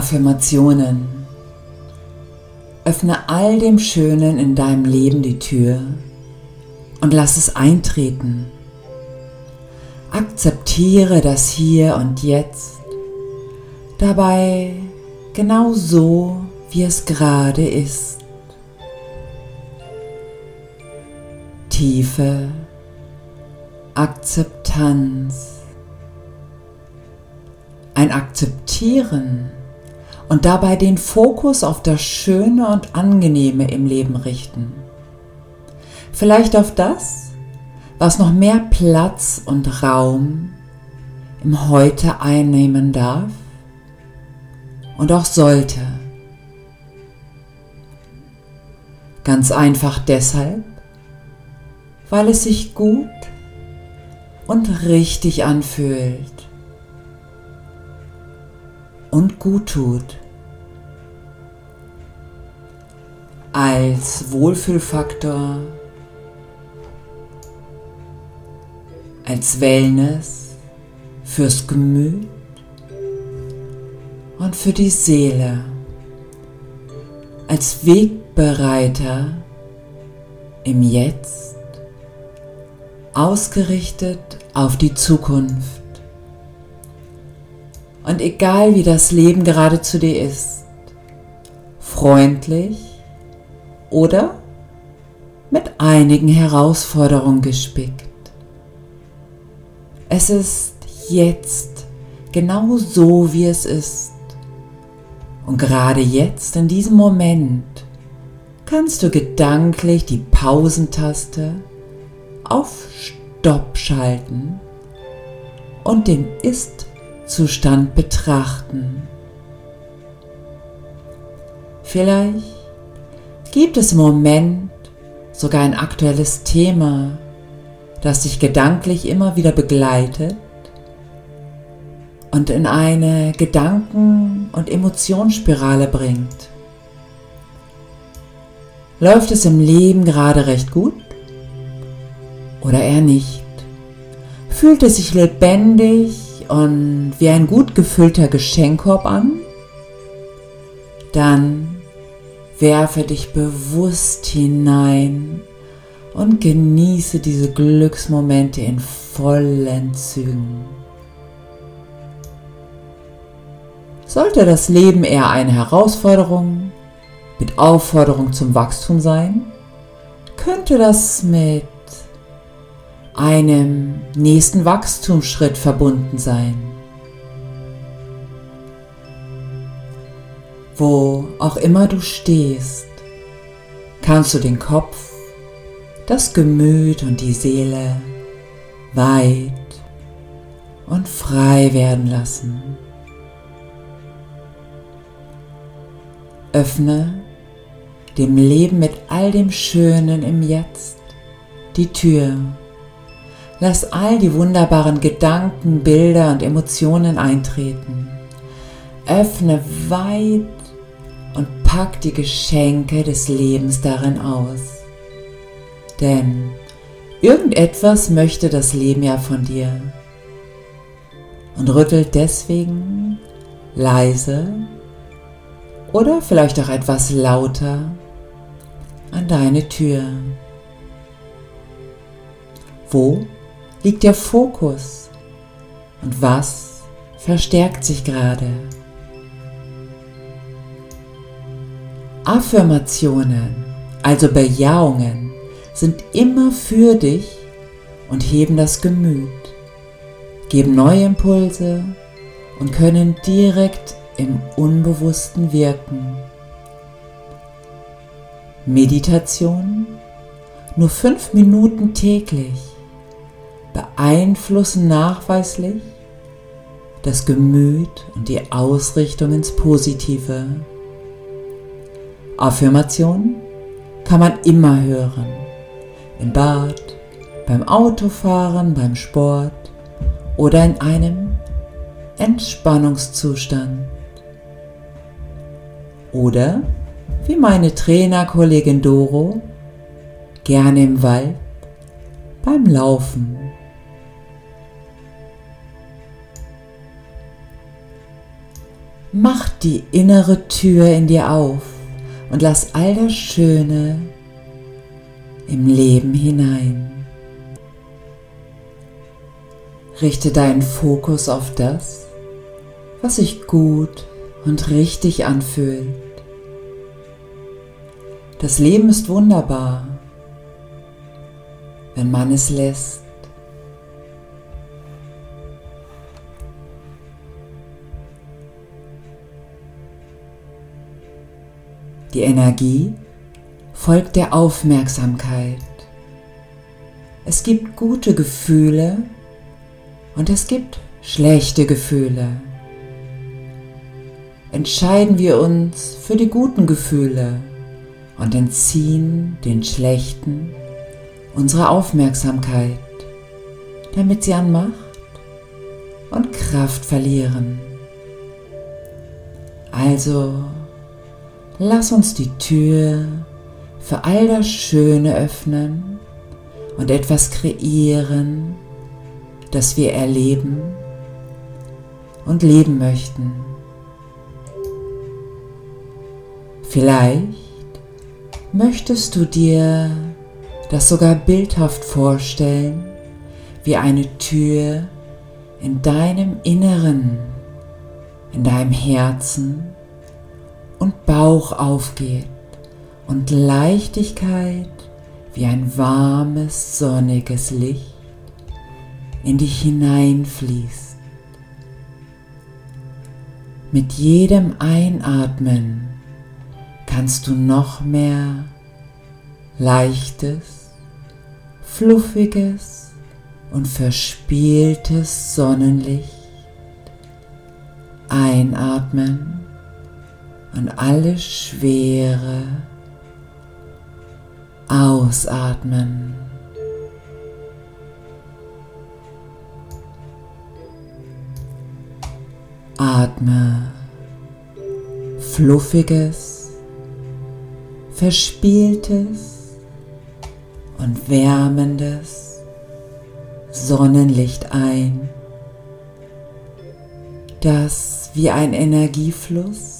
Affirmationen. Öffne all dem Schönen in deinem Leben die Tür und lass es eintreten. Akzeptiere das Hier und Jetzt, dabei genau so, wie es gerade ist. Tiefe Akzeptanz. Ein Akzeptieren und dabei den Fokus auf das Schöne und Angenehme im Leben richten. Vielleicht auf das, was noch mehr Platz und Raum im Heute einnehmen darf und auch sollte. Ganz einfach deshalb, weil es sich gut und richtig anfühlt und gut tut. Als Wohlfühlfaktor, als Wellness fürs Gemüt und für die Seele, als Wegbereiter im Jetzt, ausgerichtet auf die Zukunft. Und egal wie das Leben gerade zu dir ist, freundlich oder mit einigen Herausforderungen gespickt. Es ist jetzt genau so, wie es ist. Und gerade jetzt, in diesem Moment, kannst du gedanklich die Pausentaste auf Stopp schalten und den Ist Zustand betrachten. Vielleicht gibt es im Moment sogar ein aktuelles Thema, das dich gedanklich immer wieder begleitet und in eine Gedanken- und Emotionsspirale bringt. Läuft es im Leben gerade recht gut oder eher nicht? Fühlt es sich lebendig und wie ein gut gefüllter Geschenkkorb an, dann werfe dich bewusst hinein und genieße diese Glücksmomente in vollen Zügen. Sollte das Leben eher eine Herausforderung mit Aufforderung zum Wachstum sein, könnte das mit einem nächsten Wachstumsschritt verbunden sein. Wo auch immer du stehst, kannst du den Kopf, das Gemüt und die Seele weit und frei werden lassen. Öffne dem Leben mit all dem Schönen im Jetzt die Tür Lass all die wunderbaren Gedanken, Bilder und Emotionen eintreten. Öffne weit pack die Geschenke des Lebens darin aus. Denn irgendetwas möchte das Leben ja von dir. Und rüttelt deswegen leise oder vielleicht auch etwas lauter an deine Tür. Wo liegt der Fokus und was verstärkt sich gerade. Affirmationen, also Bejahungen, sind immer für dich und heben das Gemüt, geben neue Impulse und können direkt im Unbewussten wirken. Meditation nur fünf Minuten täglich beeinflussen nachweislich das Gemüt und die Ausrichtung ins Positive. Affirmationen kann man immer hören. Im Bad, beim Autofahren, beim Sport oder in einem Entspannungszustand. Oder, wie meine Trainerkollegin Doro, gerne im Wald beim Laufen. Mach die innere Tür in dir auf und lass all das Schöne im Leben hinein. Richte deinen Fokus auf das, was sich gut und richtig anfühlt. Das Leben ist wunderbar, wenn man es lässt. Die Energie folgt der Aufmerksamkeit. Es gibt gute Gefühle und es gibt schlechte Gefühle. Entscheiden wir uns für die guten Gefühle und entziehen den schlechten unsere Aufmerksamkeit, damit sie an Macht und Kraft verlieren. Also lass uns die Tür für all das Schöne öffnen und etwas kreieren, das wir erleben und leben möchten. Vielleicht möchtest du dir das sogar bildhaft vorstellen, wie eine Tür in deinem Inneren, in deinem Herzen und Bauch aufgeht und Leichtigkeit wie ein warmes, sonniges Licht in dich hineinfließt. Mit jedem Einatmen kannst du noch mehr leichtes, fluffiges und verspieltes Sonnenlicht einatmen und alle Schwere ausatmen. Atme fluffiges, verspieltes und wärmendes Sonnenlicht ein, das wie ein Energiefluss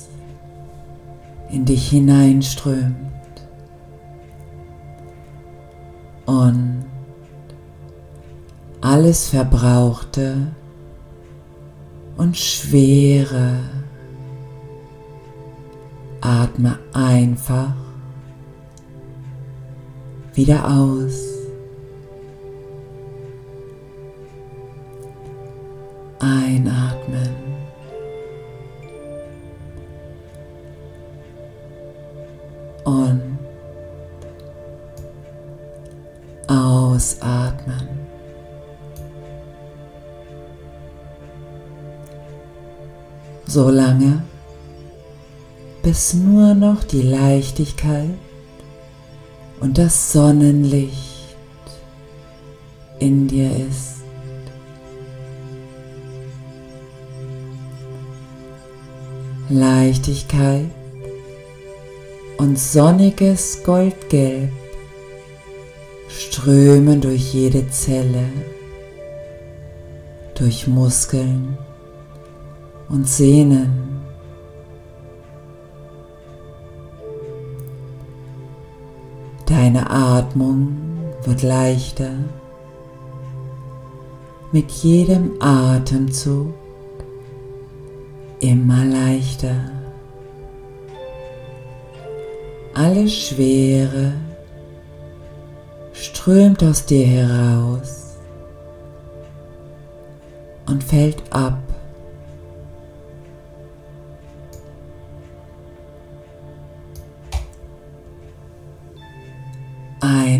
in dich hineinströmt und alles Verbrauchte und Schwere. Atme einfach wieder aus. Einatmen. So lange, bis nur noch die Leichtigkeit und das Sonnenlicht in dir ist. Leichtigkeit und sonniges Goldgelb strömen durch jede Zelle, durch Muskeln und Sehnen. Deine Atmung wird leichter. Mit jedem Atemzug immer leichter. Alle Schwere strömt aus dir heraus und fällt ab.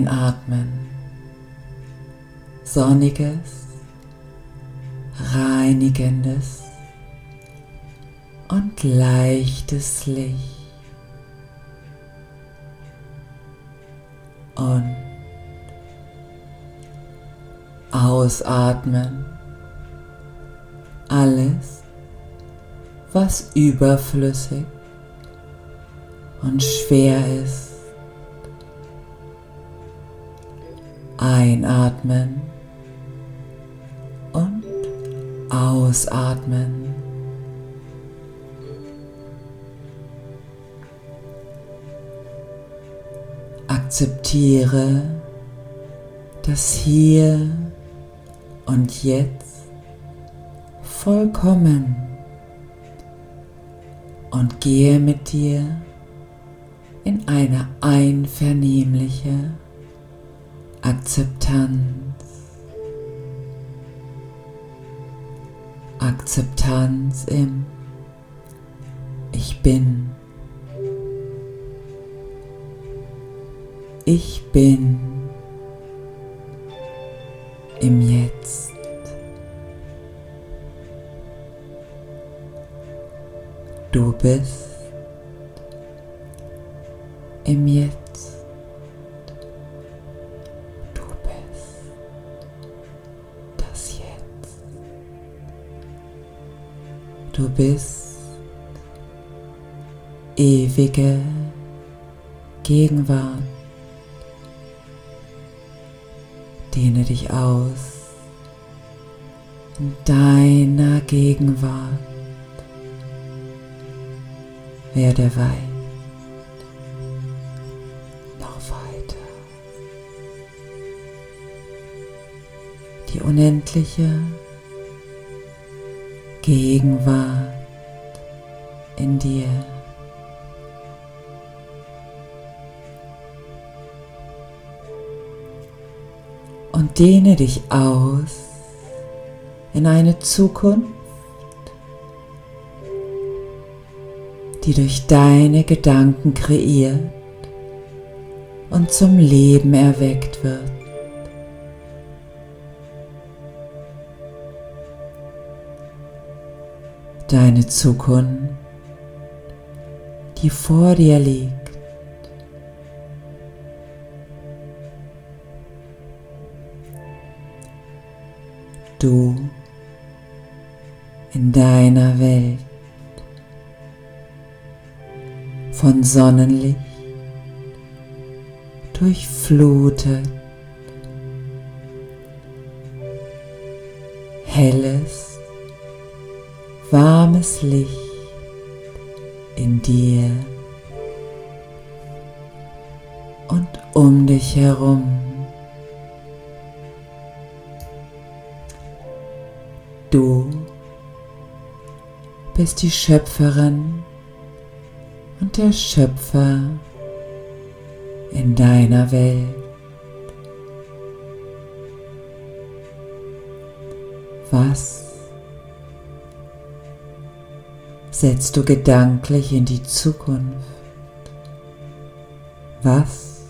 Einatmen. Sonniges, reinigendes und leichtes Licht. Und ausatmen. Alles, was überflüssig und schwer ist, Einatmen und ausatmen. Akzeptiere, das hier und jetzt vollkommen und gehe mit dir in eine einvernehmliche Akzeptanz. Akzeptanz im Ich bin. Ich bin im Jetzt. Du bist im Jetzt. Du bist ewige Gegenwart. Dehne dich aus in deiner Gegenwart. Werde weit. Noch weiter. Die unendliche Gegenwart in dir. und dehne dich aus in eine Zukunft, die durch deine Gedanken kreiert und zum Leben erweckt wird. Deine Zukunft, die vor dir liegt. du in deiner Welt von Sonnenlicht durchflutet, helles, warmes Licht in dir und um dich herum. Du bist die Schöpferin und der Schöpfer in deiner Welt. Was setzt du gedanklich in die Zukunft? Was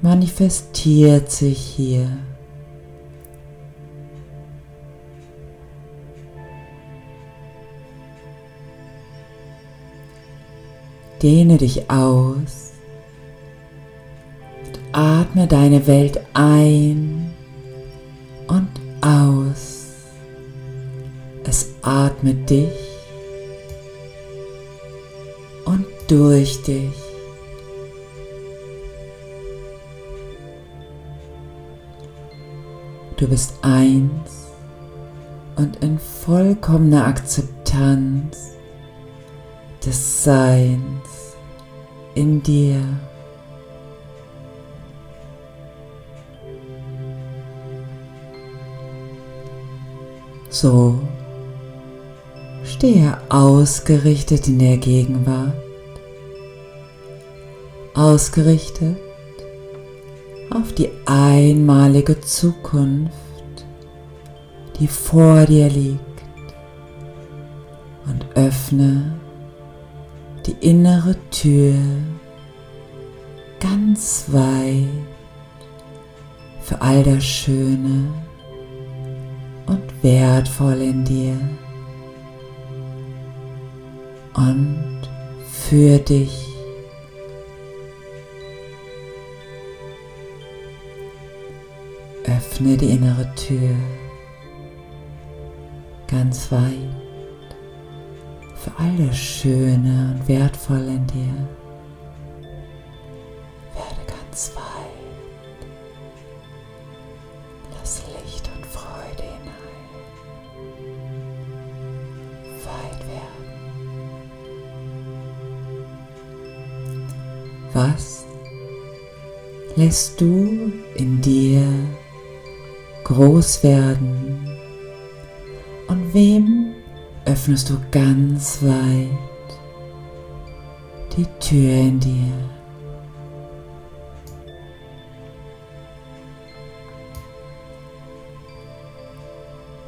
manifestiert sich hier? Dehne dich aus atme deine Welt ein und aus. Es atmet dich durch dich. Du bist eins und in vollkommener Akzeptanz des Seins in dir. So stehe ausgerichtet in der Gegenwart, ausgerichtet auf die einmalige Zukunft, die vor dir liegt und öffne die innere Tür ganz weit für all das Schöne und Wertvolle in dir und für dich. Öffne die innere Tür ganz weit für all das Schöne und Wertvolle in dir. Werde ganz weit. Lass Licht und Freude hinein. Weit werden. Was lässt du in dir groß werden und wem öffnest du ganz weit die Tür in dir.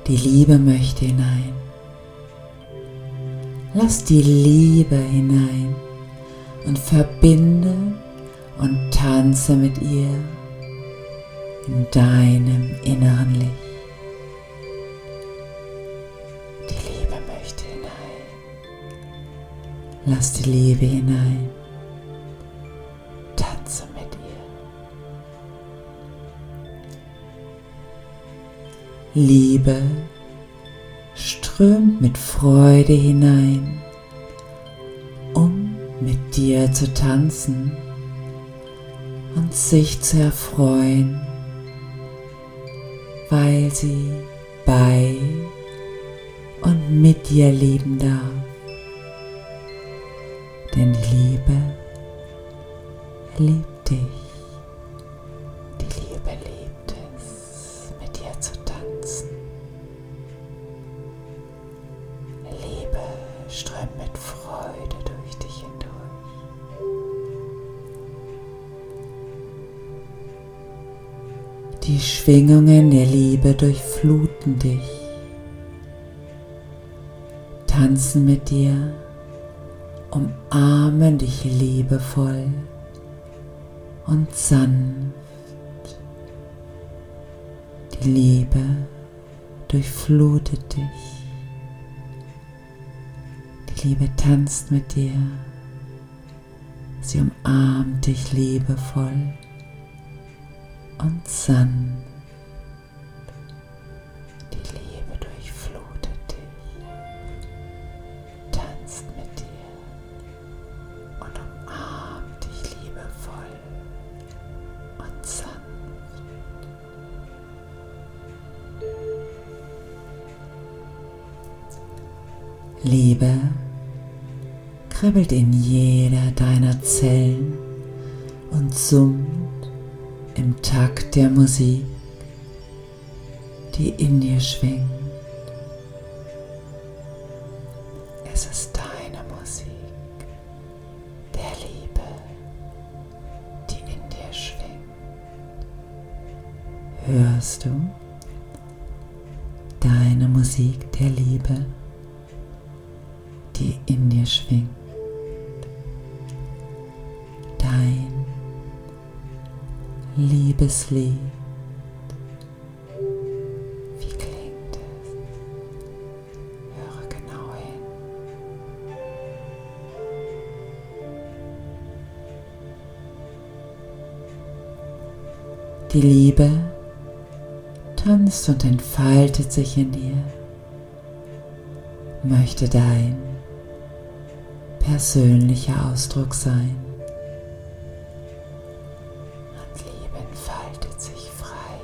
Die Liebe möchte hinein. Lass die Liebe hinein und verbinde und tanze mit ihr in deinem inneren Licht. Die Liebe möchte hinein. Lass die Liebe hinein. Tanze mit ihr. Liebe strömt mit Freude hinein, um mit dir zu tanzen und sich zu erfreuen, weil sie bei und mit dir leben darf. Denn Liebe liebt dich. Schwingungen der Liebe durchfluten dich, tanzen mit dir, umarmen dich liebevoll und sanft. Die Liebe durchflutet dich. Die Liebe tanzt mit dir. Sie umarmt dich liebevoll und sanft. Kribbelt in jeder deiner Zellen und summt im Takt der Musik, die in dir schwingt. Sich in dir, möchte dein persönlicher Ausdruck sein. Und Liebe entfaltet sich frei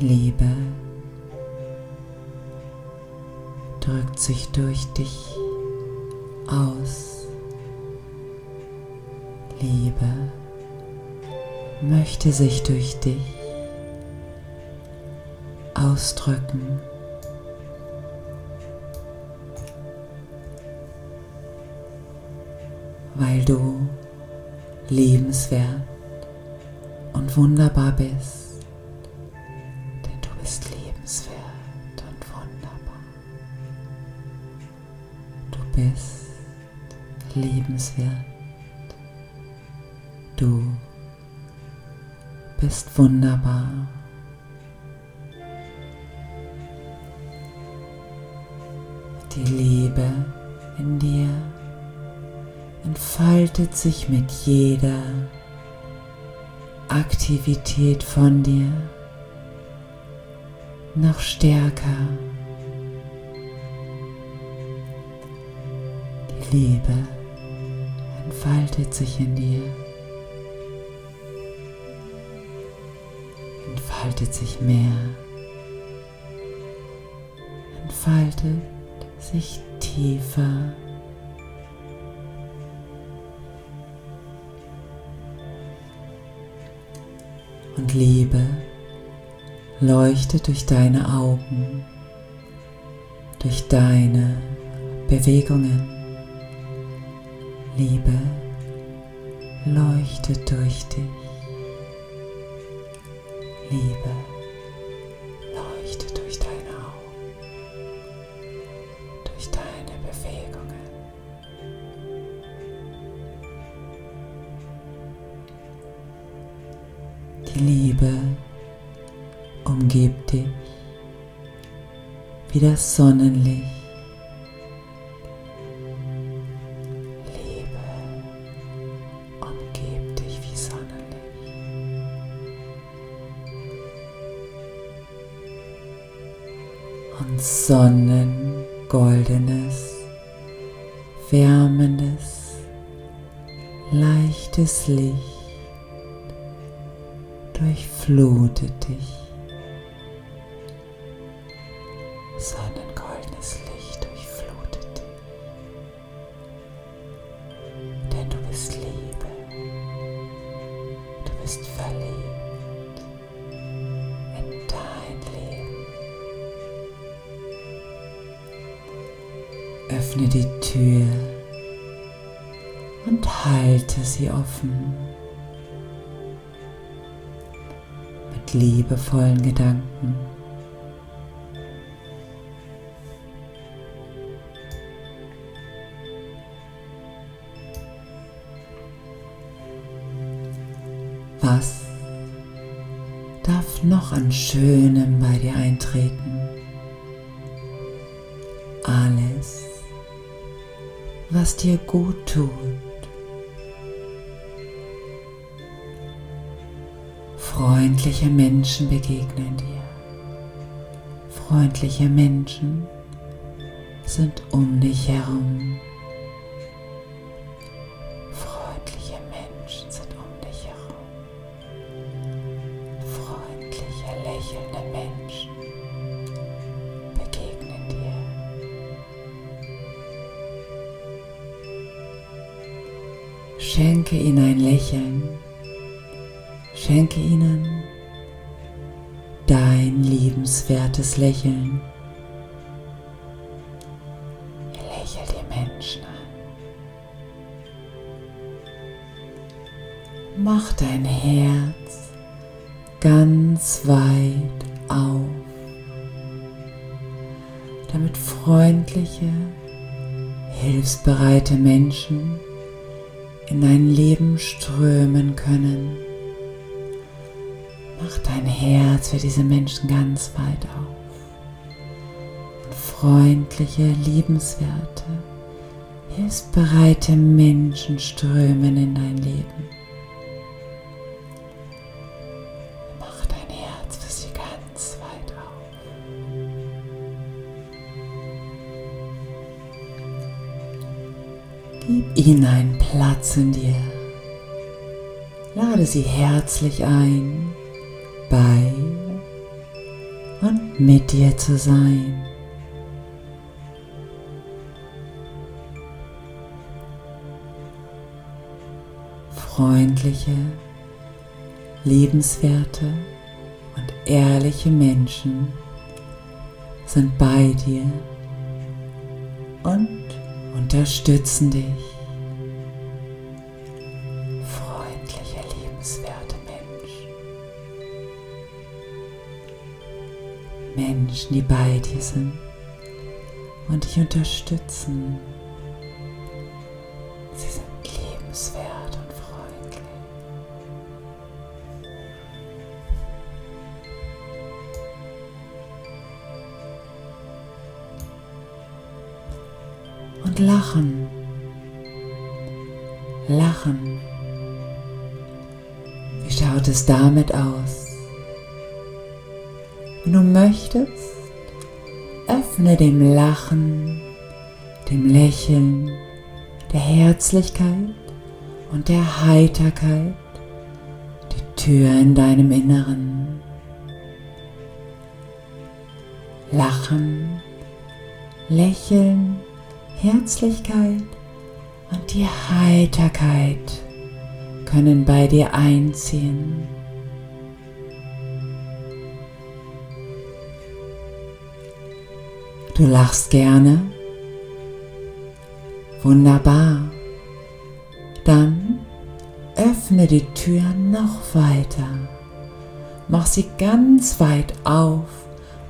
in dir. Liebe drückt sich durch dich aus. Liebe möchte sich durch dich ausdrücken. Weil du lebenswert und wunderbar bist. Entfaltet sich mit jeder Aktivität von dir noch stärker. Die Liebe entfaltet sich in dir. entfaltet sich mehr, entfaltet sich tiefer Liebe leuchtet durch deine Augen, durch deine Bewegungen. Liebe leuchtet durch dich. Liebe Liebe umgibt dich wie das Sonnenlicht. Was darf noch an Schönem bei dir eintreten? Alles, was dir gut tut. Freundliche Menschen begegnen dir. Freundliche Menschen sind um dich herum. Lächeln. Freundliche, liebenswerte, hilfsbereite Menschen strömen in dein Leben. Mach dein Herz für sie ganz weit auf. Gib ihnen einen Platz in dir. Lade sie herzlich ein, bei und mit dir zu sein. Freundliche, liebenswerte und ehrliche Menschen sind bei dir und unterstützen dich. Freundliche, liebenswerte Menschen. Menschen, die bei dir sind und dich unterstützen. Und lachen. Lachen. Wie schaut es damit aus? Wenn du möchtest, öffne dem Lachen, dem Lächeln, der Herzlichkeit und der Heiterkeit die Tür in deinem Inneren. Lachen, Lächeln, Herzlichkeit und die Heiterkeit können bei dir einziehen. Du lachst gerne. Wunderbar. Dann öffne die Tür noch weiter. Mach sie ganz weit auf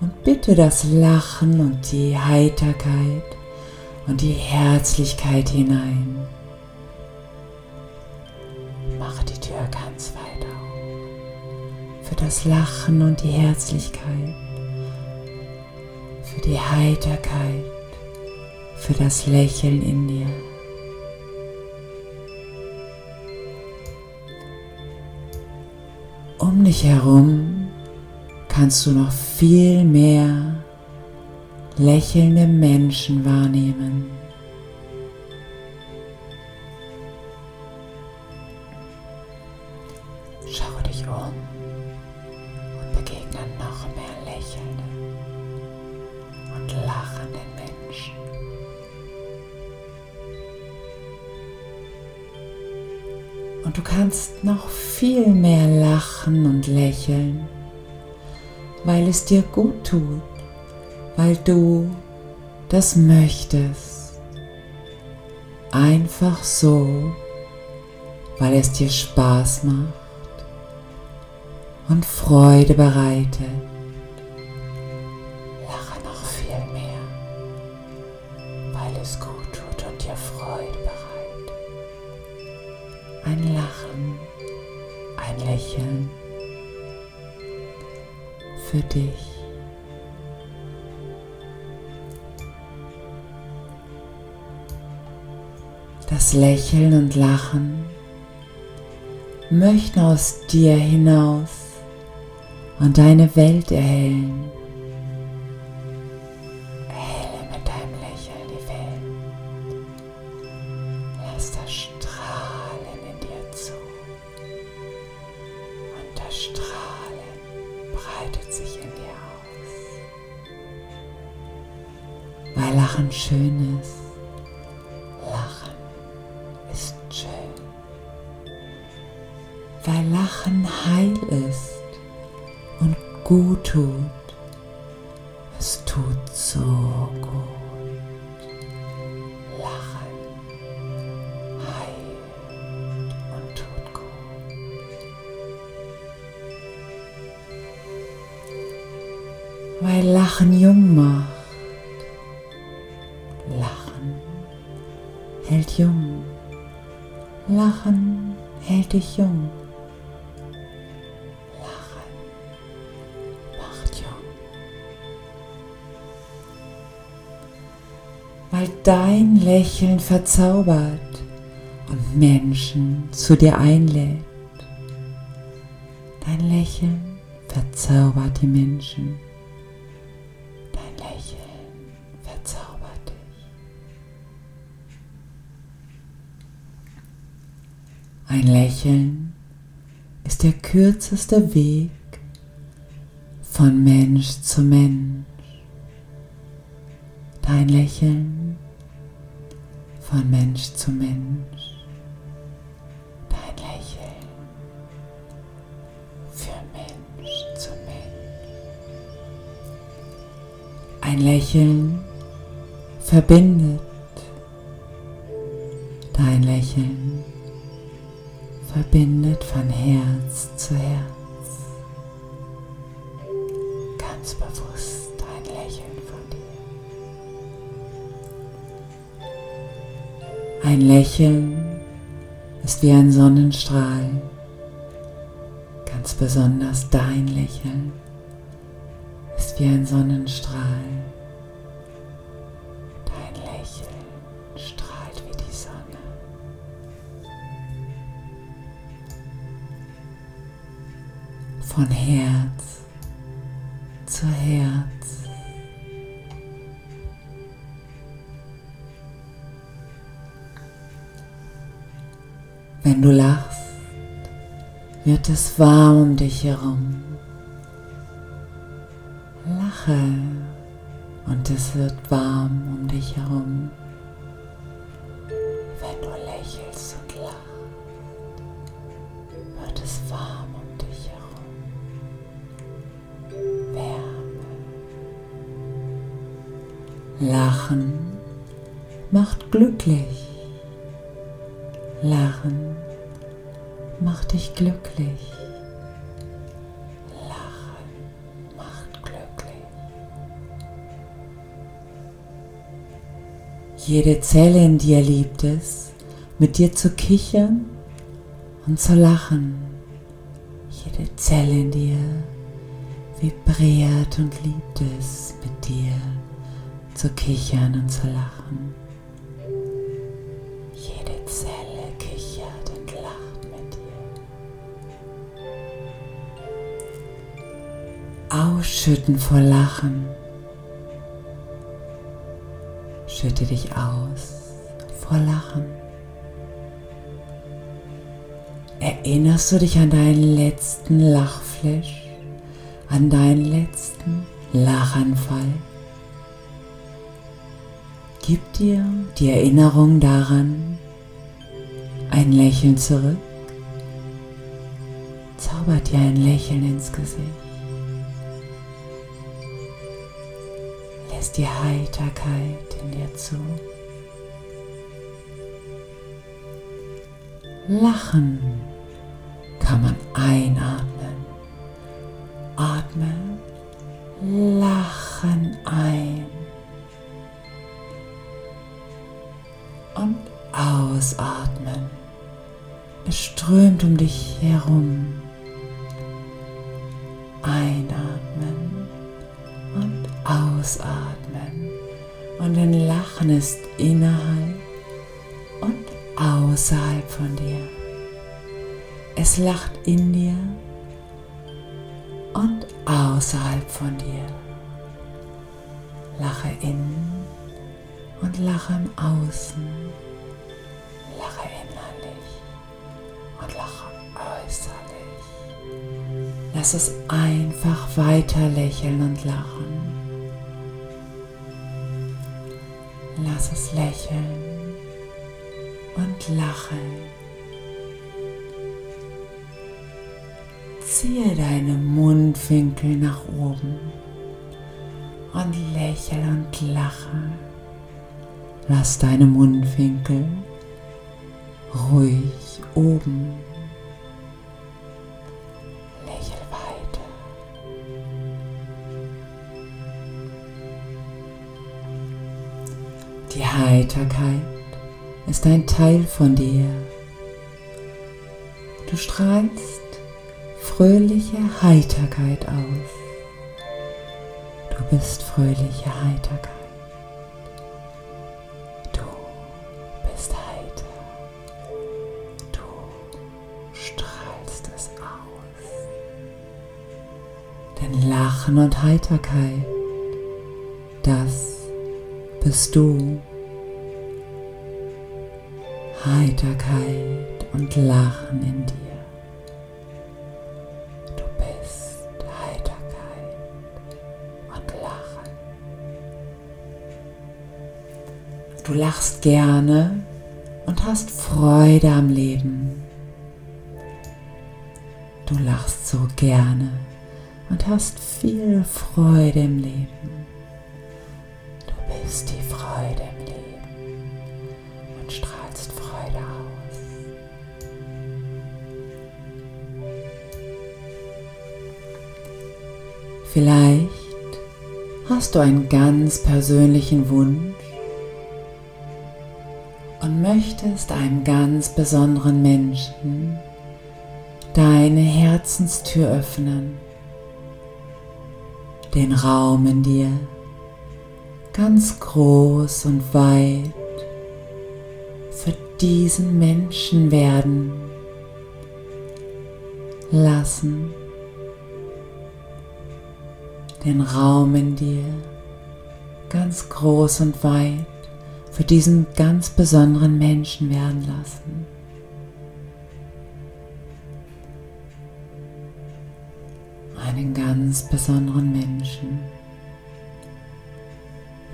und bitte das Lachen und die Heiterkeit und die Herzlichkeit hinein. Mach die Tür ganz weit auf. Für das Lachen und die Herzlichkeit. Für die Heiterkeit. Für das Lächeln in dir. Um dich herum kannst du noch viel mehr lächelnde Menschen wahrnehmen. Schau dich um und begegne noch mehr lächelnden und lachenden Menschen. Und du kannst noch viel mehr lachen und lächeln, weil es dir gut tut weil du das möchtest. Einfach so, weil es dir Spaß macht und Freude bereitet. Lächeln und Lachen möchten aus dir hinaus und deine Welt erhellen. Hält jung. Lachen hält dich jung. weil dein Lächeln verzaubert und Menschen zu dir einlädt. Dein Lächeln verzaubert die Menschen. Lächeln ist der kürzeste Weg von Mensch zu Mensch. Dein Lächeln von Mensch zu Mensch. Dein Lächeln für Mensch zu Mensch. Ein Lächeln verbindet. Dein Lächeln verbindet von Herz zu Herz. Ganz bewusst ein Lächeln von dir. Ein Lächeln ist wie ein Sonnenstrahl, ganz besonders dein Lächeln ist wie ein Sonnenstrahl. Von Herz zu Herz. Wenn du lachst, wird es warm um dich herum. Lache und es wird warm um dich herum. Lachen macht glücklich. Lachen macht dich glücklich. Lachen macht glücklich. Jede Zelle in dir liebt es, mit dir zu kichern und zu lachen. Jede Zelle in dir vibriert und liebt es, mit dir zu kichern und zu lachen. Jede Zelle kichert und lacht mit dir. Ausschütten vor Lachen. Schütte dich aus vor Lachen. Erinnerst du dich an deinen letzten Lachflash? An deinen letzten Lachanfall? Gib dir die Erinnerung daran ein Lächeln zurück. Zaubert dir ein Lächeln ins Gesicht. Lässt die Heiterkeit in dir zu. Lachen kann man einatmen. Atme Lachen ein. Ausatmen. Es strömt um dich herum. Einatmen und ausatmen. Und ein Lachen ist innerhalb und außerhalb von dir. Es lacht in dir und außerhalb von dir. Lache innen und lache im Außen. Lass es einfach weiter lächeln und lachen. Lass es lächeln und lachen. Ziehe deine Mundwinkel nach oben und lächle und lache. Lass deine Mundwinkel ruhig oben. Die Heiterkeit ist ein Teil von dir. Du strahlst fröhliche Heiterkeit aus. Du bist fröhliche Heiterkeit. Lachen und Heiterkeit. Das bist du. Heiterkeit und Lachen in dir. Du lachst gerne und hast Freude am Leben. Du lachst so gerne und hast viel Freude im Leben. Du einen ganz persönlichen Wunsch und möchtest einem ganz besonderen Menschen deine Herzenstür öffnen den Raum in dir ganz groß und weit für diesen Menschen werden lassen. Den Raum in dir ganz groß und weit für diesen ganz besonderen Menschen werden lassen. einen ganz besonderen Menschen.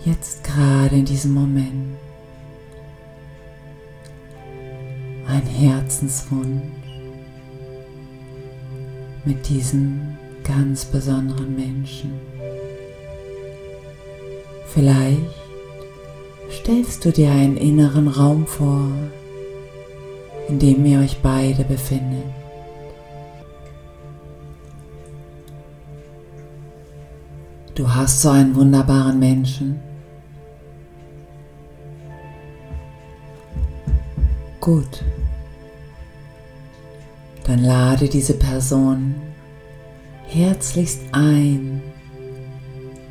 Jetzt gerade in diesem Moment. Ein Herzenswunsch mit diesem ganz besonderen Menschen. Vielleicht stellst du dir einen inneren Raum vor, in dem ihr euch beide befindet. Du hast so einen wunderbaren Menschen. Gut. Dann lade diese Person herzlichst ein.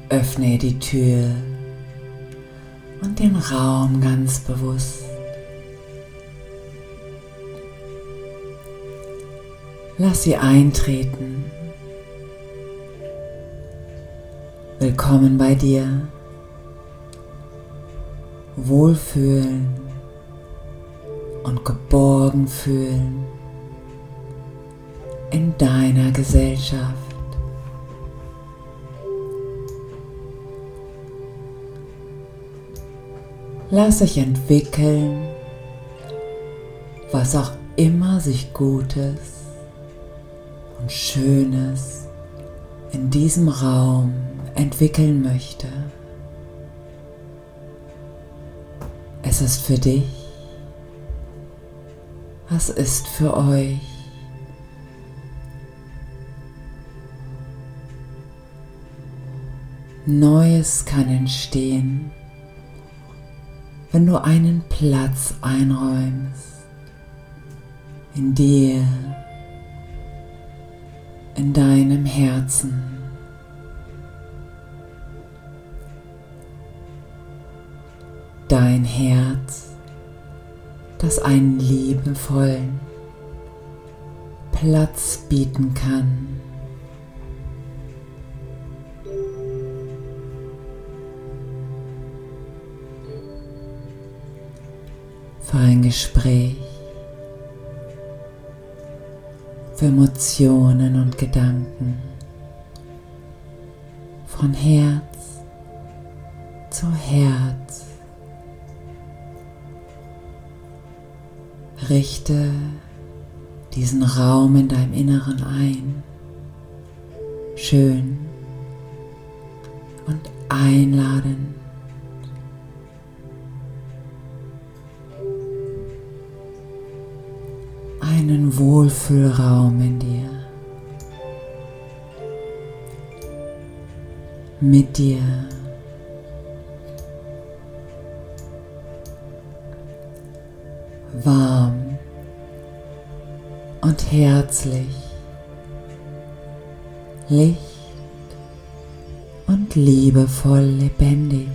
Öffne die Tür und den Raum ganz bewusst. Lass sie eintreten. Willkommen bei dir. Wohlfühlen und geborgen fühlen in deiner Gesellschaft. Lass sich entwickeln, was auch immer sich Gutes und Schönes in diesem Raum entwickeln möchte. Es ist für dich, was ist für euch. Neues kann entstehen wenn du einen Platz einräumst in dir, in deinem Herzen. Dein Herz, das einen liebevollen Platz bieten kann. Für ein Gespräch, für Emotionen und Gedanken, von Herz zu Herz. Richte diesen Raum in deinem Inneren ein, schön und einladend. Einen Wohlfühlraum in dir. Mit dir. Warm und herzlich. Licht und liebevoll lebendig.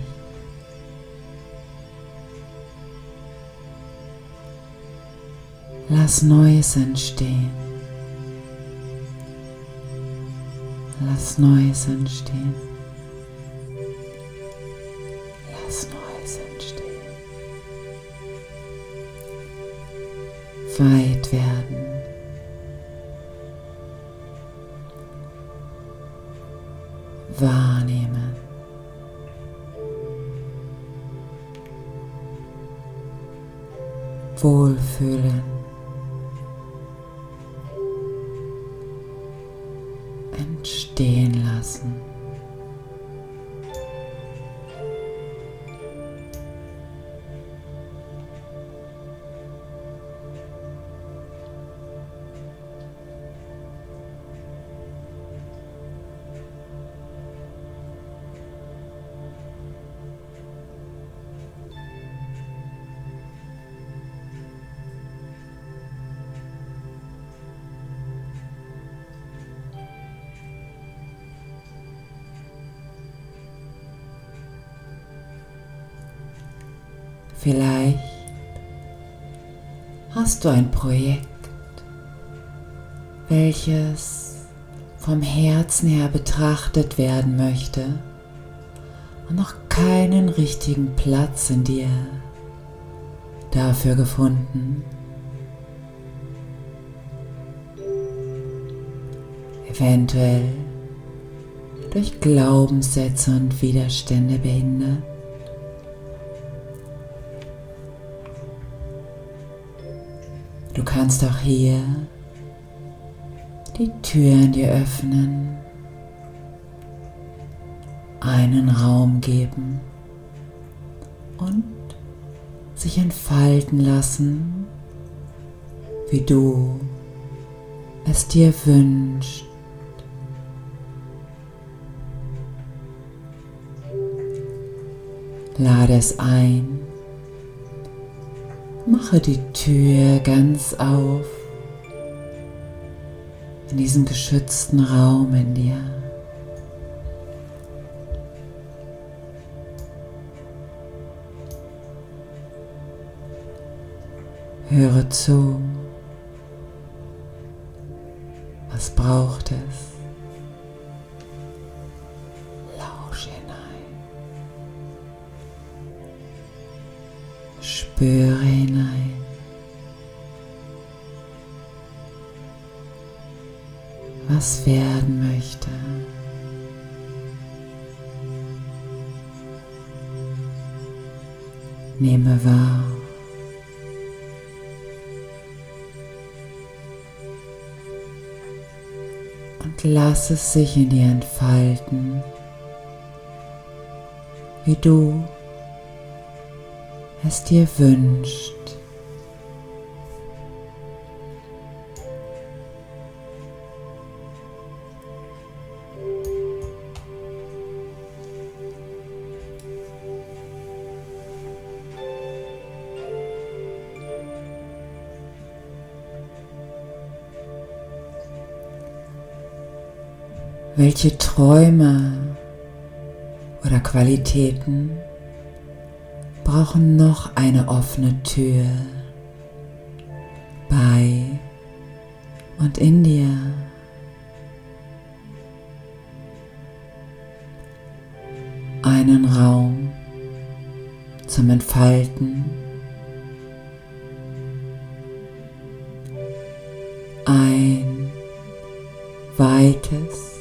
Lass Neues entstehen. Lass Neues entstehen. Vielleicht hast du ein Projekt, welches vom Herzen her betrachtet werden möchte und noch keinen richtigen Platz in dir dafür gefunden. Eventuell durch Glaubenssätze und Widerstände behindert. Kannst auch hier die Türen dir öffnen, einen Raum geben und sich entfalten lassen, wie du es dir wünschst. Lade es ein. Mache die Tür ganz auf in diesem geschützten Raum in dir. Höre zu. Was braucht es? Spüre hinein. Was werden möchte. Nehme wahr. und lass es sich in dir entfalten, wie du es dir wünschst. Welche Träume oder Qualitäten brauchen noch eine offene Tür bei und in dir? Einen Raum zum Entfalten. Ein weites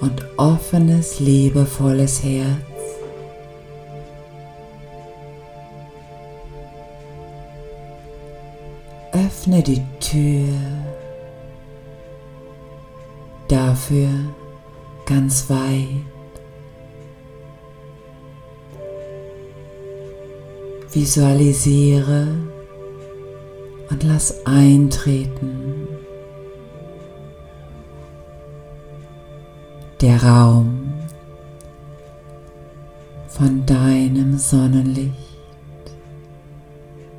und offenes, liebevolles Herz. Öffne die Tür dafür ganz weit. Visualisiere und lass eintreten der Raum von deinem Sonnenlicht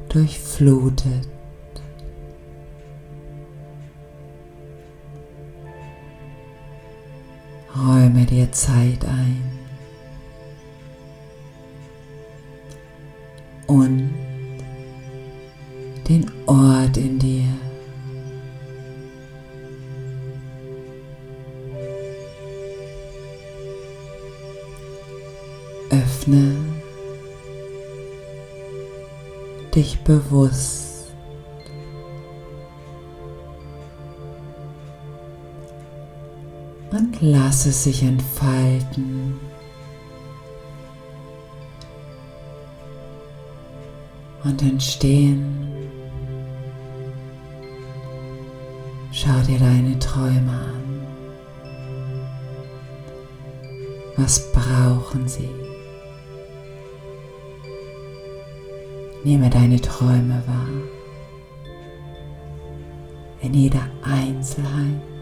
durchflutet. Räume dir Zeit ein und den Ort in dir. Öffne dich bewusst. Und lass es sich entfalten. Und entstehen. Schau dir deine Träume an. Was brauchen sie? Nehme deine Träume wahr. In jeder Einzelheit.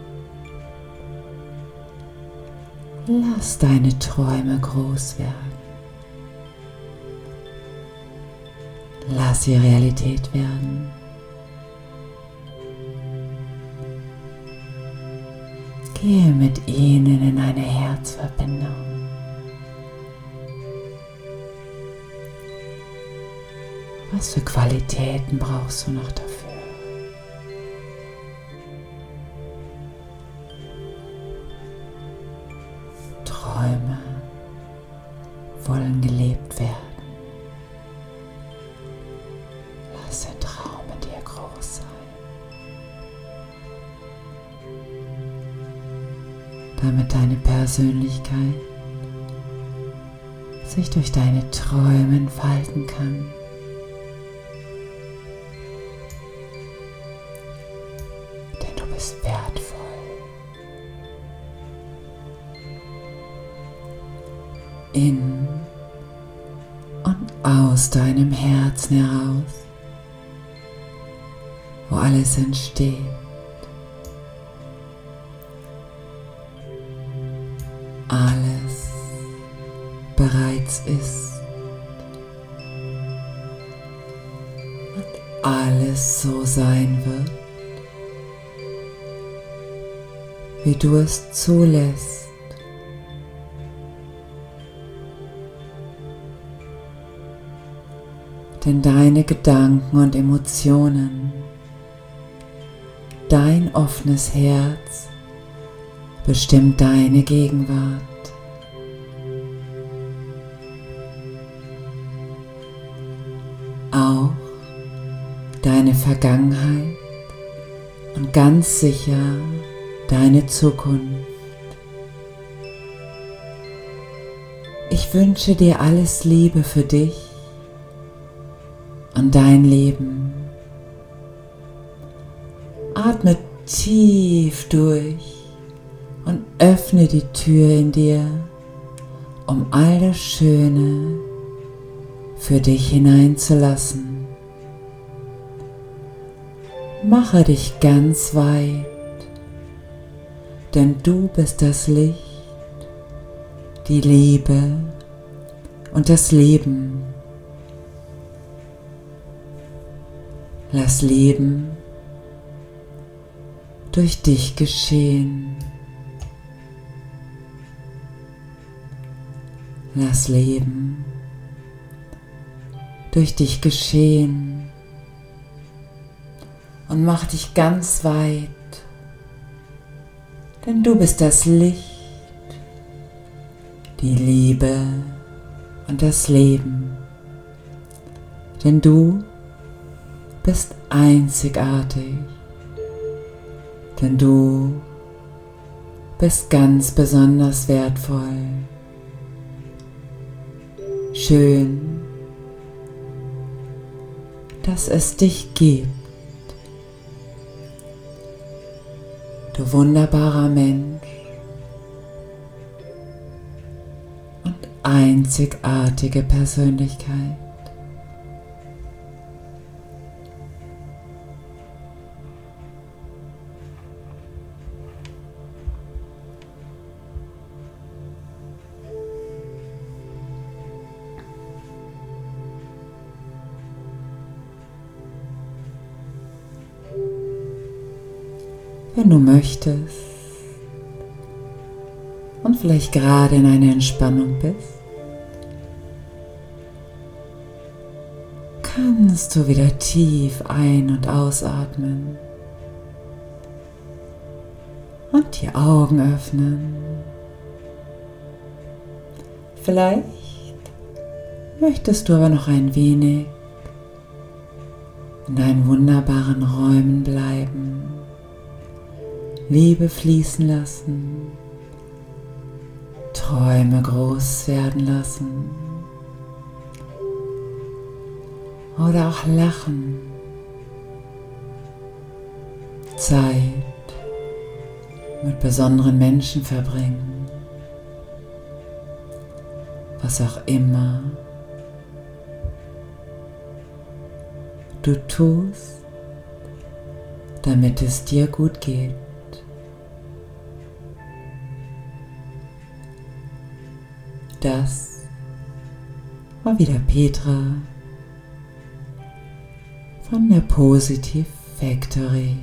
Lass deine Träume groß werden. Lass sie Realität werden. Gehe mit ihnen in eine Herzverbindung. Was für Qualitäten brauchst du noch dafür? In und aus deinem Herz Herzen heraus, wo alles entsteht. Alles bereits ist. Und alles so sein wird, wie du es zulässt. Denn deine Gedanken und Emotionen, dein offenes Herz bestimmt deine Gegenwart. Auch deine Vergangenheit und ganz sicher deine Zukunft. Ich wünsche dir alles Liebe für dich dein Leben. Atme tief durch und öffne die Tür in dir, um all das Schöne für dich hineinzulassen. Mache dich ganz weit, denn du bist das Licht, die Liebe und das Leben. Lass Leben durch dich geschehen. Lass Leben durch dich geschehen und mach dich ganz weit, denn du bist das Licht, die Liebe und das Leben, denn du bist einzigartig, denn du bist ganz besonders wertvoll. Schön, dass es dich gibt. Du wunderbarer Mensch und einzigartige Persönlichkeit. Du möchtest und vielleicht gerade in einer Entspannung bist, kannst du wieder tief ein- und ausatmen und die Augen öffnen. Vielleicht möchtest du aber noch ein wenig in deinen wunderbaren Räumen bleiben. Liebe fließen lassen, Träume groß werden lassen oder auch lachen. Zeit mit besonderen Menschen verbringen, was auch immer du tust, damit es dir gut geht. Das war wieder Petra von der Positive Factory.